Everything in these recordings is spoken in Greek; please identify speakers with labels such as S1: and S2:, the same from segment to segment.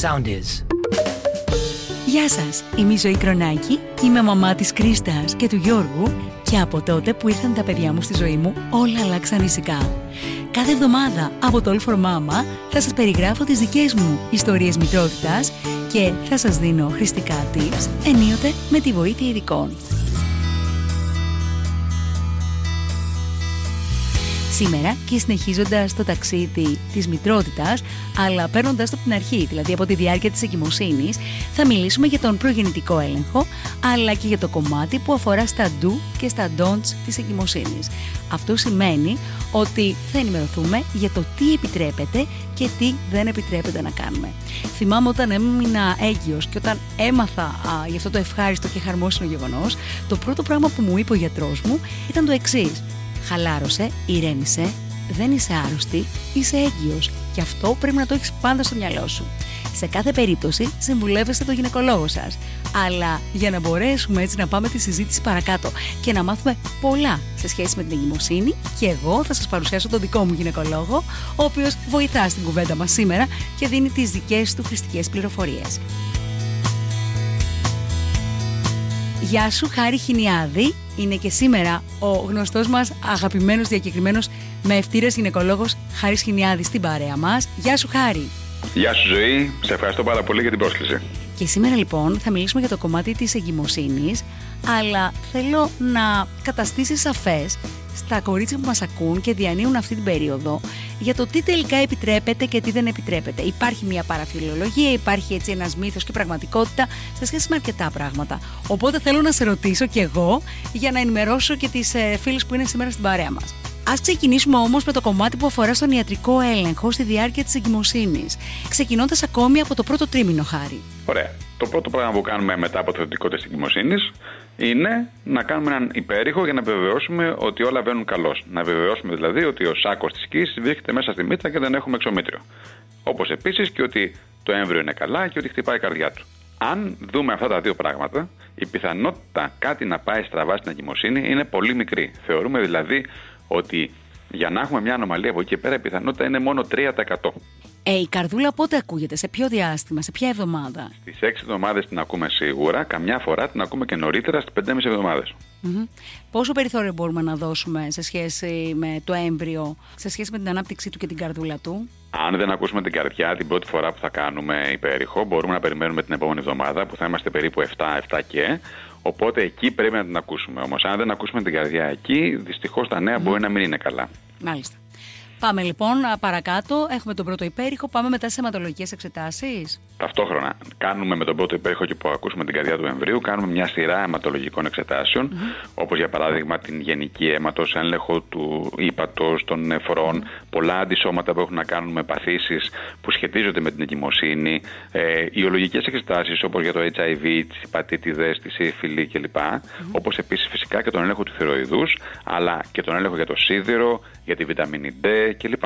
S1: sound is.
S2: Γεια σας, είμαι η Ζωή Κρονάκη, είμαι μαμά της Κρίστας και του Γιώργου και από τότε που ήρθαν τα παιδιά μου στη ζωή μου όλα αλλάξαν ησικά. Κάθε εβδομάδα από το All for Mama θα σας περιγράφω τις δικές μου ιστορίες μητρότητας και θα σας δίνω χρηστικά tips ενίοτε με τη βοήθεια ειδικών. Σήμερα και συνεχίζοντας το ταξίδι της μητρότητας, αλλά παίρνοντας το από την αρχή, δηλαδή από τη διάρκεια της εγκυμοσύνης, θα μιλήσουμε για τον προγεννητικό έλεγχο, αλλά και για το κομμάτι που αφορά στα do και στα don'ts της εγκυμοσύνης. Αυτό σημαίνει ότι θα ενημερωθούμε για το τι επιτρέπεται και τι δεν επιτρέπεται να κάνουμε. Θυμάμαι όταν έμεινα έγκυος και όταν έμαθα α, για αυτό το ευχάριστο και χαρμόσυνο γεγονός, το πρώτο πράγμα που μου είπε ο γιατρός μου ήταν το εξής. Χαλάρωσε, ηρέμησε, δεν είσαι άρρωστη, είσαι έγκυος και αυτό πρέπει να το έχεις πάντα στο μυαλό σου. Σε κάθε περίπτωση συμβουλεύεστε το γυναικολόγο σας. Αλλά για να μπορέσουμε έτσι να πάμε τη συζήτηση παρακάτω και να μάθουμε πολλά σε σχέση με την εγκυμοσύνη και εγώ θα σας παρουσιάσω τον δικό μου γυναικολόγο ο οποίος βοηθά στην κουβέντα μας σήμερα και δίνει τις δικές του χρηστικές πληροφορίες. Γεια σου Χάρη Χινιάδη είναι και σήμερα ο γνωστός μας αγαπημένος διακεκριμένος με ευτήρες γυναικολόγος Χάρης Χινιάδης στην παρέα μας. Γεια σου Χάρη.
S3: Γεια σου Ζωή, σε ευχαριστώ πάρα πολύ για την πρόσκληση.
S2: Και σήμερα λοιπόν θα μιλήσουμε για το κομμάτι της εγκυμοσύνης, αλλά θέλω να καταστήσεις σαφές στα κορίτσια που μας ακούν και διανύουν αυτή την περίοδο για το τι τελικά επιτρέπεται και τι δεν επιτρέπεται. Υπάρχει μια παραφιλολογία, υπάρχει έτσι ένας μύθος και πραγματικότητα σε σχέση με αρκετά πράγματα. Οπότε θέλω να σε ρωτήσω κι εγώ για να ενημερώσω και τις ε, φίλες που είναι σήμερα στην παρέα μας. Α ξεκινήσουμε όμως με το κομμάτι που αφορά στον ιατρικό έλεγχο στη διάρκεια της εγκυμοσύνης. Ξεκινώντας ακόμη από το πρώτο τρίμηνο, χάρη.
S3: Ωραία. Το πρώτο πράγμα που κάνουμε μετά από το θετικό της εγκυμοσύνη είναι να κάνουμε έναν υπέρηχο για να βεβαιώσουμε ότι όλα βαίνουν καλώς. Να βεβαιώσουμε δηλαδή ότι ο σάκος της κύση βρίσκεται μέσα στη μύτα και δεν έχουμε εξομήτριο. Όπως επίσης και ότι το έμβριο είναι καλά και ότι χτυπάει η καρδιά του. Αν δούμε αυτά τα δύο πράγματα, η πιθανότητα κάτι να πάει στραβά στην εγκυμοσύνη είναι πολύ μικρή. Θεωρούμε δηλαδή ότι για να έχουμε μια ανομαλία από εκεί και πέρα η πιθανότητα είναι μόνο 3%.
S2: Ε, η καρδούλα πότε ακούγεται, σε ποιο διάστημα, σε ποια εβδομάδα;
S3: Στις 6 εβδομάδες την ακούμε σίγουρα, καμιά φορά την ακούμε και νωρίτερα στις 5,5 εβδομάδες.
S2: Πόσο περιθώριο μπορούμε να δώσουμε σε σχέση με το έμβριο, σε σχέση με την ανάπτυξή του και την καρδούλα του;
S3: Αν δεν ακούσουμε την καρδιά την πρώτη φορά που θα κάνουμε υπέρηχο, μπορούμε να περιμένουμε την επόμενη εβδομάδα που θα είμαστε περίπου 7-7 και. Οπότε εκεί πρέπει να την ακούσουμε. Όμως, αν δεν ακούσουμε την καρδιά εκεί, δυστυχώς τα νέα μπορεί να μην είναι καλά.
S2: Μάλιστα. Πάμε λοιπόν παρακάτω. Έχουμε τον πρώτο υπέρηχο. Πάμε μετά σε αιματολογικέ εξετάσεις.
S3: Ταυτόχρονα, κάνουμε με τον πρώτο υπέρηχο και που ακούσουμε την καρδιά του εμβρίου, κάνουμε μια σειρά αιματολογικών εξετάσεων, mm-hmm. όπως για παράδειγμα την γενική αίματος, έλεγχο του ύπατος, των νεφρών, mm-hmm. πολλά αντισώματα που έχουν να κάνουν με παθήσεις που σχετίζονται με την εγκυμοσύνη, ε, ιολογικές εξετάσεις όπως για το HIV, τις υπατήτηδες, τη σύφυλλη κλπ. Mm-hmm. Όπως επίσης φυσικά και τον έλεγχο του θηροειδού, αλλά και τον έλεγχο για το σίδηρο, για τη βιταμίνη D κλπ.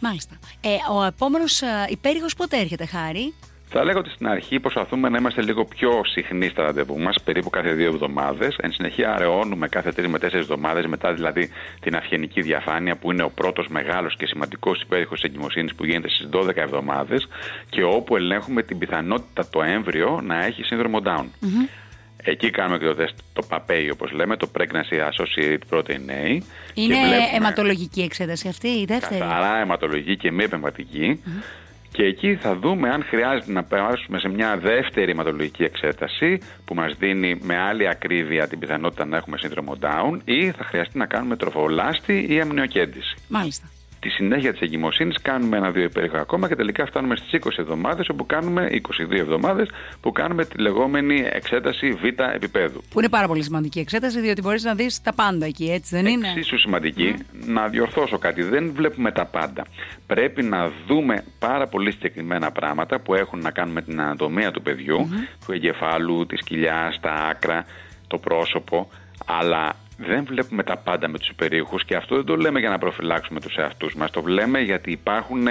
S2: Μάλιστα. Ε, ο επόμενος υπέρηχος πότε έρχεται, Χάρη;
S3: Θα λέγω ότι στην αρχή προσπαθούμε να είμαστε λίγο πιο συχνοί στα ραντεβού μας, περίπου κάθε δύο εβδομάδες. Εν συνεχεία, αραιώνουμε κάθε τρεις με τέσσερις εβδομάδες, μετά δηλαδή την αυγενική διαφάνεια, που είναι ο πρώτος μεγάλος και σημαντικός υπέρηχος εγκυμοσύνης που γίνεται στις 12 εβδομάδες και όπου ελέγχουμε την πιθανότητα το έμβριο να έχει σύνδρομο Down. Mm-hmm. Εκεί κάνουμε και το τεστ, το ΠΑΠΕΙ όπως λέμε, το Pregnancy Associated Protein A.
S2: Είναι βλέπουμε... αιματολογική εξέταση αυτή, η δεύτερη;
S3: Καθαρά αιματολογική και μη επεμβατική. Και εκεί θα δούμε αν χρειάζεται να περάσουμε σε μια δεύτερη αιματολογική εξέταση που μας δίνει με άλλη ακρίβεια την πιθανότητα να έχουμε σύνδρομο Down ή θα χρειαστεί να κάνουμε τροφολάστη ή αμνιοκέντηση.
S2: Μάλιστα
S3: στη συνέχεια της εγκυμοσύνης κάνουμε ένα-δύο υπέρηχα ακόμα και τελικά φτάνουμε στις 20 εβδομάδες, όπου κάνουμε 22 εβδομάδες, που κάνουμε τη λεγόμενη εξέταση Β επίπεδου.
S2: Που είναι πάρα πολύ σημαντική εξέταση, διότι μπορείς να δεις τα πάντα εκεί, έτσι δεν είναι;
S3: Εξίσου σημαντική. Να διορθώσω κάτι. Δεν βλέπουμε τα πάντα. Πρέπει να δούμε πάρα πολύ συγκεκριμένα πράγματα που έχουν να κάνουν με την ανατομία του παιδιού, του εγκεφάλου, τη κοιλιά, τα άκρα, το πρόσωπο. Αλλά δεν βλέπουμε τα πάντα με τους υπερήχους και αυτό δεν το λέμε για να προφυλάξουμε τους εαυτούς μας. Το λέμε γιατί υπάρχουν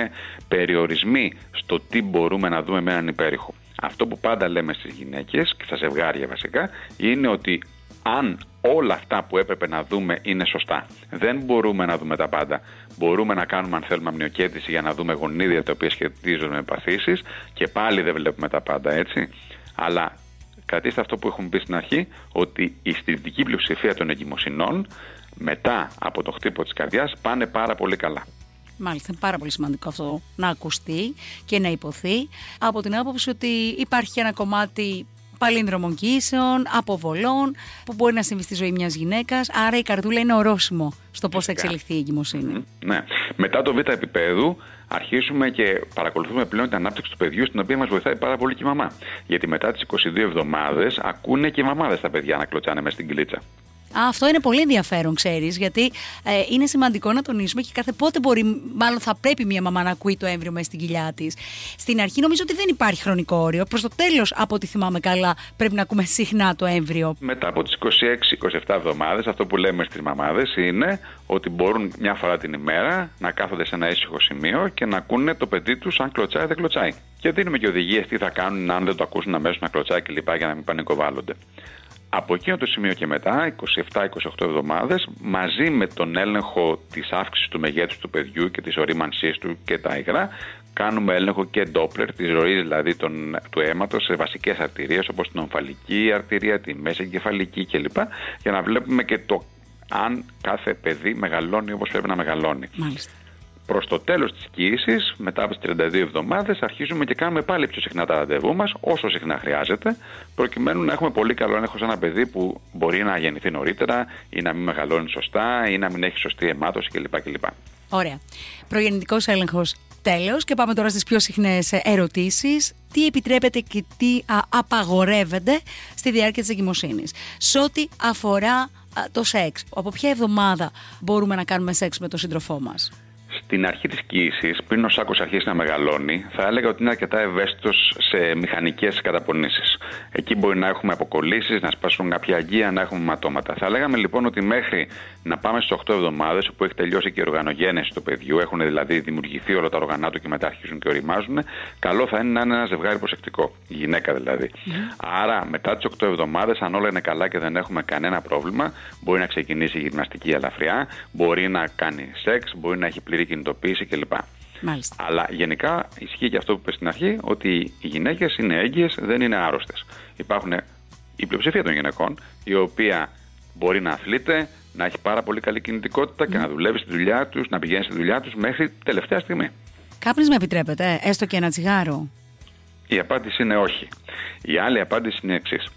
S3: περιορισμοί στο τι μπορούμε να δούμε με έναν υπέρηχο. Αυτό που πάντα λέμε στις γυναίκες και στα ζευγάρια βασικά είναι ότι αν όλα αυτά που έπρεπε να δούμε είναι σωστά. Δεν μπορούμε να δούμε τα πάντα. Μπορούμε να κάνουμε, αν θέλουμε, αμνιοκέτηση για να δούμε γονίδια τα οποία σχετίζονται με παθήσεις και πάλι δεν βλέπουμε τα πάντα έτσι. Αλλά κρατήστε αυτό που έχουμε πει στην αρχή, ότι η στηρητική πλειοψηφία των εγκυμοσυνών μετά από το χτύπο της καρδιάς πάνε πάρα πολύ καλά.
S2: Μάλιστα, είναι πάρα πολύ σημαντικό αυτό να ακουστεί και να υποθεί από την άποψη ότι υπάρχει ένα κομμάτι παλίνδρομων κοίησεων, αποβολών που μπορεί να συμβεί στη ζωή μιας γυναίκας. Άρα η καρδούλα είναι ορόσημο στο πώς θα εξελιχθεί η εγκυμοσύνη.
S3: Ναι. Μετά το β' επίπεδο αρχίσουμε και παρακολουθούμε πλέον την ανάπτυξη του παιδιού, στην οποία μας βοηθάει πάρα πολύ και η μαμά. Γιατί μετά τις 22 εβδομάδες ακούνε και οι μαμάδες τα παιδιά να κλωτσάνε μέσα στην κυλίτσα
S2: αυτό είναι πολύ ενδιαφέρον, ξέρεις, γιατί ε, είναι σημαντικό να τονίσουμε και κάθε πότε μπορεί, μάλλον θα πρέπει μια μαμά να ακούει το έμβριο μέσα στην κοιλιά της. Στην αρχή νομίζω ότι δεν υπάρχει χρονικό όριο. Προς το τέλος, από ό,τι θυμάμαι καλά, πρέπει να ακούμε συχνά το έμβριο.
S3: Μετά από τις 26-27 εβδομάδες, αυτό που λέμε στις μαμάδες είναι ότι μπορούν μια φορά την ημέρα να κάθονται σε ένα ήσυχο σημείο και να ακούνε το παιδί τους αν κλωτσάει ή δεν κλωτσάει. Και δίνουμε και οδηγίες τι θα κάνουν αν δεν το ακούσουν αμέσως να κλωτσάει κλπ. για να μην πανικοβάλλονται. Από εκείνο το σημείο και μετά, 27-28 εβδομάδες, μαζί με τον έλεγχο της αύξησης του μεγέθους του παιδιού και της ορίμανσής του και τα υγρά, κάνουμε έλεγχο και ντόπλερ, της ροής δηλαδή των, του αίματος σε βασικές αρτηρίες όπως την ομφαλική αρτηρία, τη μέση εγκεφαλική κλπ. Για να βλέπουμε και το αν κάθε παιδί μεγαλώνει όπως πρέπει να μεγαλώνει.
S2: Μάλιστα.
S3: Προς το τέλος της κοίησης, μετά από τις 32 εβδομάδες, αρχίζουμε και κάνουμε πάλι πιο συχνά τα ραντεβού μας, όσο συχνά χρειάζεται, προκειμένου να έχουμε πολύ καλό έλεγχο σε ένα παιδί που μπορεί να γεννηθεί νωρίτερα ή να μην μεγαλώνει σωστά ή να μην έχει σωστή αιμάτωση κλπ. κλπ.
S2: Ωραία. Προγεννητικός έλεγχος τέλος και πάμε τώρα στις πιο συχνές ερωτήσεις. Τι επιτρέπεται και τι απαγορεύεται στη διάρκεια της εγκυμοσύνης; Σε ό,τι αφορά το σεξ, από ποια εβδομάδα μπορούμε να κάνουμε σεξ με τον σύντροφό μας;
S3: Στην αρχή της κοίησης, πριν ο σάκος αρχίσει να μεγαλώνει, θα έλεγα ότι είναι αρκετά ευαίσθητος σε μηχανικές καταπονήσεις. Εκεί μπορεί να έχουμε αποκολλήσεις, να σπάσουν κάποια αγγεία, να έχουμε ματώματα. Θα λέγαμε λοιπόν ότι μέχρι να πάμε στις 8 εβδομάδες, που έχει τελειώσει και η οργανογένεση του παιδιού, έχουν δηλαδή δημιουργηθεί όλα τα οργανά του και μετά αρχίζουν και οριμάζουν, καλό θα είναι να είναι ένα ζευγάρι προσεκτικό. Η γυναίκα δηλαδή. Άρα μετά τις 8 εβδομάδες, αν όλα είναι καλά και δεν έχουμε κανένα πρόβλημα, μπορεί να ξεκινήσει η γυμναστική ελαφριά, μπορεί να κάνει σεξ, μπορεί να έχει πλήρη κινητοποίηση κλπ.
S2: Μάλιστα.
S3: Αλλά γενικά ισχύει και αυτό που είπες στην αρχή, ότι οι γυναίκες είναι έγκυες, δεν είναι άρρωστες. Υπάρχουν η πλειοψηφία των γυναικών, η οποία μπορεί να αθλείται, να έχει πάρα πολύ καλή κινητικότητα και να δουλεύει στη δουλειά τους, να πηγαίνει στη δουλειά τους μέχρι τελευταία στιγμή.
S2: Κάπνισμα επιτρέπεται, έστω και ένα τσιγάρο.
S3: Η απάντηση είναι όχι. Η άλλη απάντηση είναι εξής.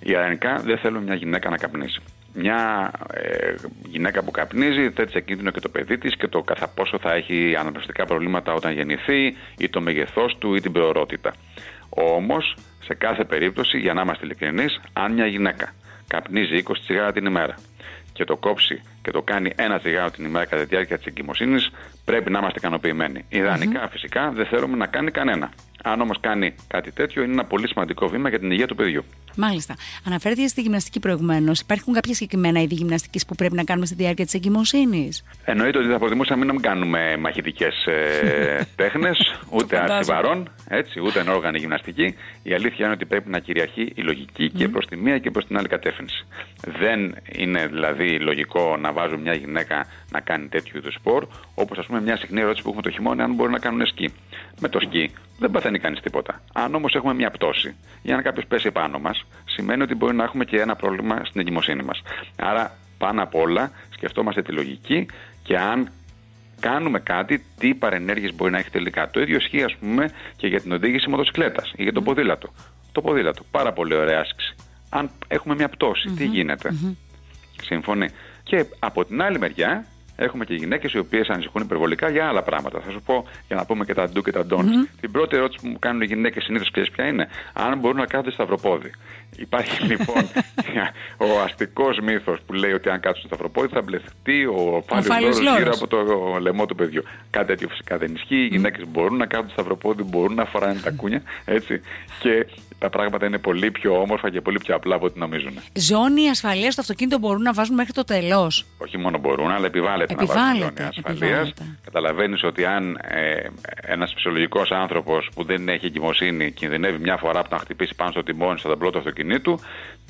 S3: Ιδανικά δεν θέλω μια γυναίκα να καπνίσει μια ε, γυναίκα που καπνίζει θέτει σε κίνδυνο και το παιδί της και το κατά πόσο θα έχει αναπνευστικά προβλήματα όταν γεννηθεί ή το μεγεθός του ή την προορότητα. Όμως, σε κάθε περίπτωση, για να είμαστε ειλικρινείς, αν μια γυναίκα καπνίζει 20 τσιγάρα την ημέρα και το κόψει και το κάνει ένα τσιγάρο την ημέρα κατά τη διάρκεια της εγκυμοσύνης, πρέπει να είμαστε ικανοποιημένοι. φυσικά, δεν θέλουμε να κάνει κανένα. Αν όμως κάνει κάτι τέτοιο, είναι ένα πολύ σημαντικό βήμα για την υγεία του παιδιού.
S2: Μάλιστα. Αναφέρθηκε στη γυμναστική προηγουμένως. Υπάρχουν κάποια συγκεκριμένα είδη γυμναστικής που πρέπει να κάνουμε στη διάρκεια της εγκυμοσύνης;
S3: Εννοείται ότι θα προτιμούσαμε να μην κάνουμε μαχητικές ε, τέχνες, ούτε αρσιβαρών, έτσι, ούτε ενόργανη γυμναστική. Η αλήθεια είναι ότι πρέπει να κυριαρχεί η λογική και προς τη μία και προς την άλλη κατεύθυνση. Δεν είναι δηλαδή λογικό να βάζω μια γυναίκα να κάνει τέτοιου είδους σπορ, όπως ας πούμε μια συχνή ερώτηση που έχουμε το χειμώνα, αν μπορεί να κάνουν σκι. Με το σκι δεν παθαίνει κανείς τίποτα. Αν όμως έχουμε μια πτώση ή αν κάποιος πέσει πάνω μας, σημαίνει ότι μπορεί να έχουμε και ένα πρόβλημα στην εγκυμοσύνη μας. Άρα, πάνω απ' όλα, σκεφτόμαστε τη λογική και αν κάνουμε κάτι, τι παρενέργειες μπορεί να έχει τελικά. Το ίδιο ισχύει, ας πούμε, και για την οδήγηση μοτοσυκλέτας ή για το ποδήλατο. Το ποδήλατο, πάρα πολύ ωραία άσκηση. Αν έχουμε μια πτωση τι γίνεται; Σύμφωνοι. Και από την άλλη μεριά, έχουμε και γυναίκες οι οποίες ανησυχούν υπερβολικά για άλλα πράγματα. Θα σου πω για να πούμε και τα ντου και τα ντόντ. Την πρώτη ερώτηση που μου κάνουν οι γυναίκες συνήθως ξέρεις ποια είναι, αν μπορούν να κάθονται σταυροπόδι. Υπάρχει λοιπόν ο αστικός μύθος που λέει ότι αν κάτσουν στο σταυροπόδι θα μπλεχτεί ο φάλιο γύρω από το λαιμό του παιδιού. Κάτι τέτοιο φυσικά δεν ισχύει. Οι γυναίκες μπορούν να κάθονται σταυροπόδι, μπορούν να φοράνε τα κούνια. Έτσι. Και τα πράγματα είναι πολύ πιο όμορφα και πολύ πιο απλά από ό,τι νομίζουν.
S2: Ζώνη ασφαλείας στο αυτοκίνητο μπορούν να βάζουν μέχρι το τέλος.
S3: Όχι μόνο μπορούν, αλλά επιβάλλεται επιβάλλεται, να βάλει ζώνη ασφαλείας. Καταλαβαίνεις ότι αν ε, ένας φυσιολογικός άνθρωπος που δεν έχει εγκυμοσύνη κινδυνεύει μια φορά από να χτυπήσει πάνω στο τιμόνι στο ταμπλό του αυτοκινήτου,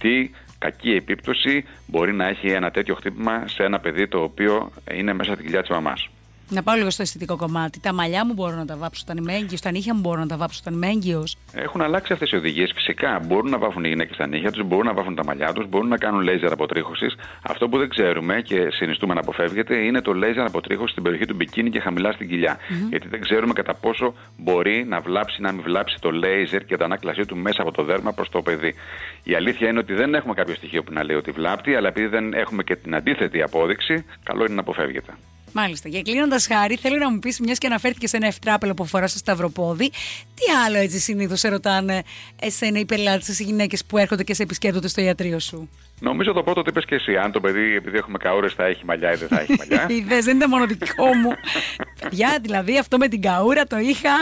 S3: τι κακή επίπτωση μπορεί να έχει ένα τέτοιο χτύπημα σε ένα παιδί το οποίο είναι μέσα στην κοιλιά της μαμάς.
S2: Να πάω λίγο στο αισθητικό κομμάτι. Τα μαλλιά μου μπορώ να τα βάψω όταν είμαι έγκυο, τα νύχια μου μπορώ να τα βάψω όταν είμαι έγκυο.
S3: Έχουν αλλάξει αυτές οι οδηγίες. Φυσικά μπορούν να βάφουν οι γυναίκες τα νύχια τους, μπορούν να βάφουν τα μαλλιά τους, μπορούν να κάνουν λέιζερ αποτρίχωσης. Αυτό που δεν ξέρουμε και συνιστούμε να αποφεύγεται είναι το λέιζερ αποτρίχωση στην περιοχή του μπικίνι και χαμηλά στην κοιλιά. Mm-hmm. Γιατί δεν ξέρουμε κατά πόσο μπορεί να βλάψει ή να μην βλάψει το λέιζερ και τα ανάκλασή του μέσα από το δέρμα προς το παιδί. Η αλήθεια είναι ότι δεν έχουμε κάποιο στοιχείο που να λέει ότι βλάπτει, αλλά επειδή δεν έχουμε και την αντίθετη απόδειξη, καλό είναι να αποφεύγεται.
S2: Μάλιστα. Και κλείνοντας, Χάρη, θέλω να μου πεις, μιας και αναφέρθηκε σε ένα ευτράπελο που φορά στο Σταυροπόδι, τι άλλο έτσι συνήθως σε ρωτάνε εσένα οι πελάτες, οι γυναίκες που έρχονται και σε επισκέπτονται στο ιατρείο σου;
S3: Νομίζω το πρώτο τι είπε και εσύ. Αν το παιδί, επειδή έχουμε καούρες, θα έχει μαλλιά ή δεν θα έχει μαλλιά.
S2: Είδε, δεν ήταν μόνο δικό μου. Παιδιά, δηλαδή αυτό με την καούρα το είχα.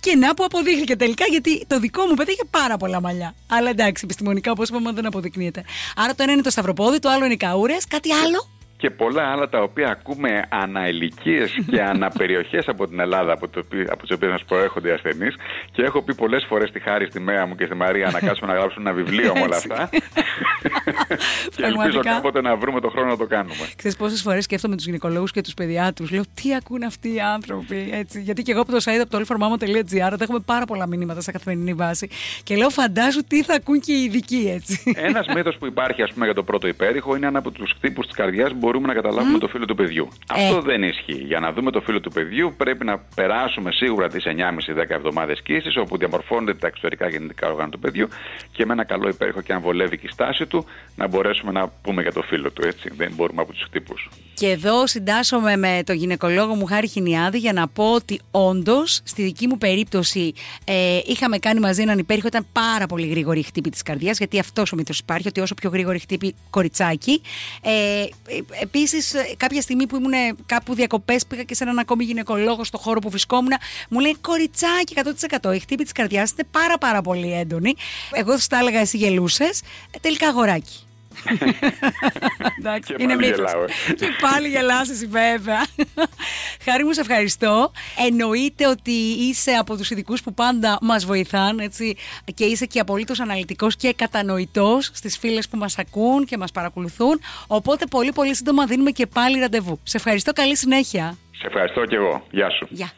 S2: και να που αποδείχθηκε τελικά, γιατί το δικό μου παιδί είχε πάρα πολλά μαλλιά. Αλλά εντάξει, επιστημονικά όπως είπαμε δεν αποδεικνύεται. Άρα το ένα είναι το σταυροπόδι, το άλλο είναι οι καούρες. Κάτι άλλο;
S3: Και πολλά άλλα τα οποία ακούμε αναελικίες και αναπεριοχές από την Ελλάδα από, το, από τις οποίες μας προέρχονται οι ασθενείς. Και έχω πει πολλές φορές στη Χάρη, στη Μέα μου και στη Μαρία να κάτσουμε να γράψουμε ένα βιβλίο με όλα αυτά. και ελπίζω κάποτε να βρούμε το χρόνο να το κάνουμε.
S2: Ξέρεις πόσες φορές σκέφτομαι τους γυναικολόγους και τους παιδιάτρους. Λέω τι ακούν αυτοί οι άνθρωποι. Έτσι. Γιατί και εγώ από το site από το allformama.gr έχουμε πάρα πολλά μηνύματα σε καθημερινή βάση. Και λέω φαντάζω τι θα ακούν και οι ειδικοί έτσι.
S3: Ένας μύθος που υπάρχει ας πούμε, για το πρώτο υπέρηχο είναι αν από τους χτύπους της καρδιάς μπορούμε να καταλάβουμε το φύλλο του παιδιού. Ε. Αυτό δεν ισχύει. Για να δούμε το φύλλο του παιδιού πρέπει να περάσουμε σίγουρα τις 9,5-10 εβδομάδες κύση, όπου διαμορφώνονται τα εξωτερικά γεννητικά όργανα του παιδιού και με ένα καλό υπέρηχο και αν βολεύει και η στάση του να μπορέσουμε να πούμε για το φύλλο του. Έτσι. Δεν μπορούμε από τους χτύπους.
S2: Και εδώ συντάσσομαι με τον γυναικολόγο μου Χάρη Χινιάδη για να πω ότι όντως στη δική μου περίπτωση ε, είχαμε κάνει μαζί έναν υπέρηχο. Ήταν πάρα πολύ γρήγορη η χτύπη της καρδιάς, γιατί αυτός ο μύθος υπάρχει, ότι όσο πιο γρήγορη χτύπη κοριτσάκι. Ε, Επίσης, κάποια στιγμή που ήμουν κάπου διακοπές, πήγα και σε έναν ακόμη γυναικολόγο στο χώρο που βρισκόμουν. Μου λέει Κοριτσάκι 100%. Η χτύπη της καρδιάς είναι πάρα πάρα πολύ έντονη. Εγώ θα έλεγα εσύ γελούσες. Ε, τελικά αγοράκι.
S3: Εντάξει, είναι μύθος.
S2: Και πάλι γελάσεις, βέβαια. Χάρη μου, σε ευχαριστώ. Εννοείται ότι είσαι από τους ειδικούς που πάντα μας βοηθάν έτσι, και είσαι και απολύτως αναλυτικός και κατανοητός στις φίλες που μας ακούν και μας παρακολουθούν. Οπότε πολύ πολύ σύντομα δίνουμε και πάλι ραντεβού. Σε ευχαριστώ. Καλή συνέχεια.
S3: Σε ευχαριστώ και εγώ. Γεια σου.
S2: Γεια.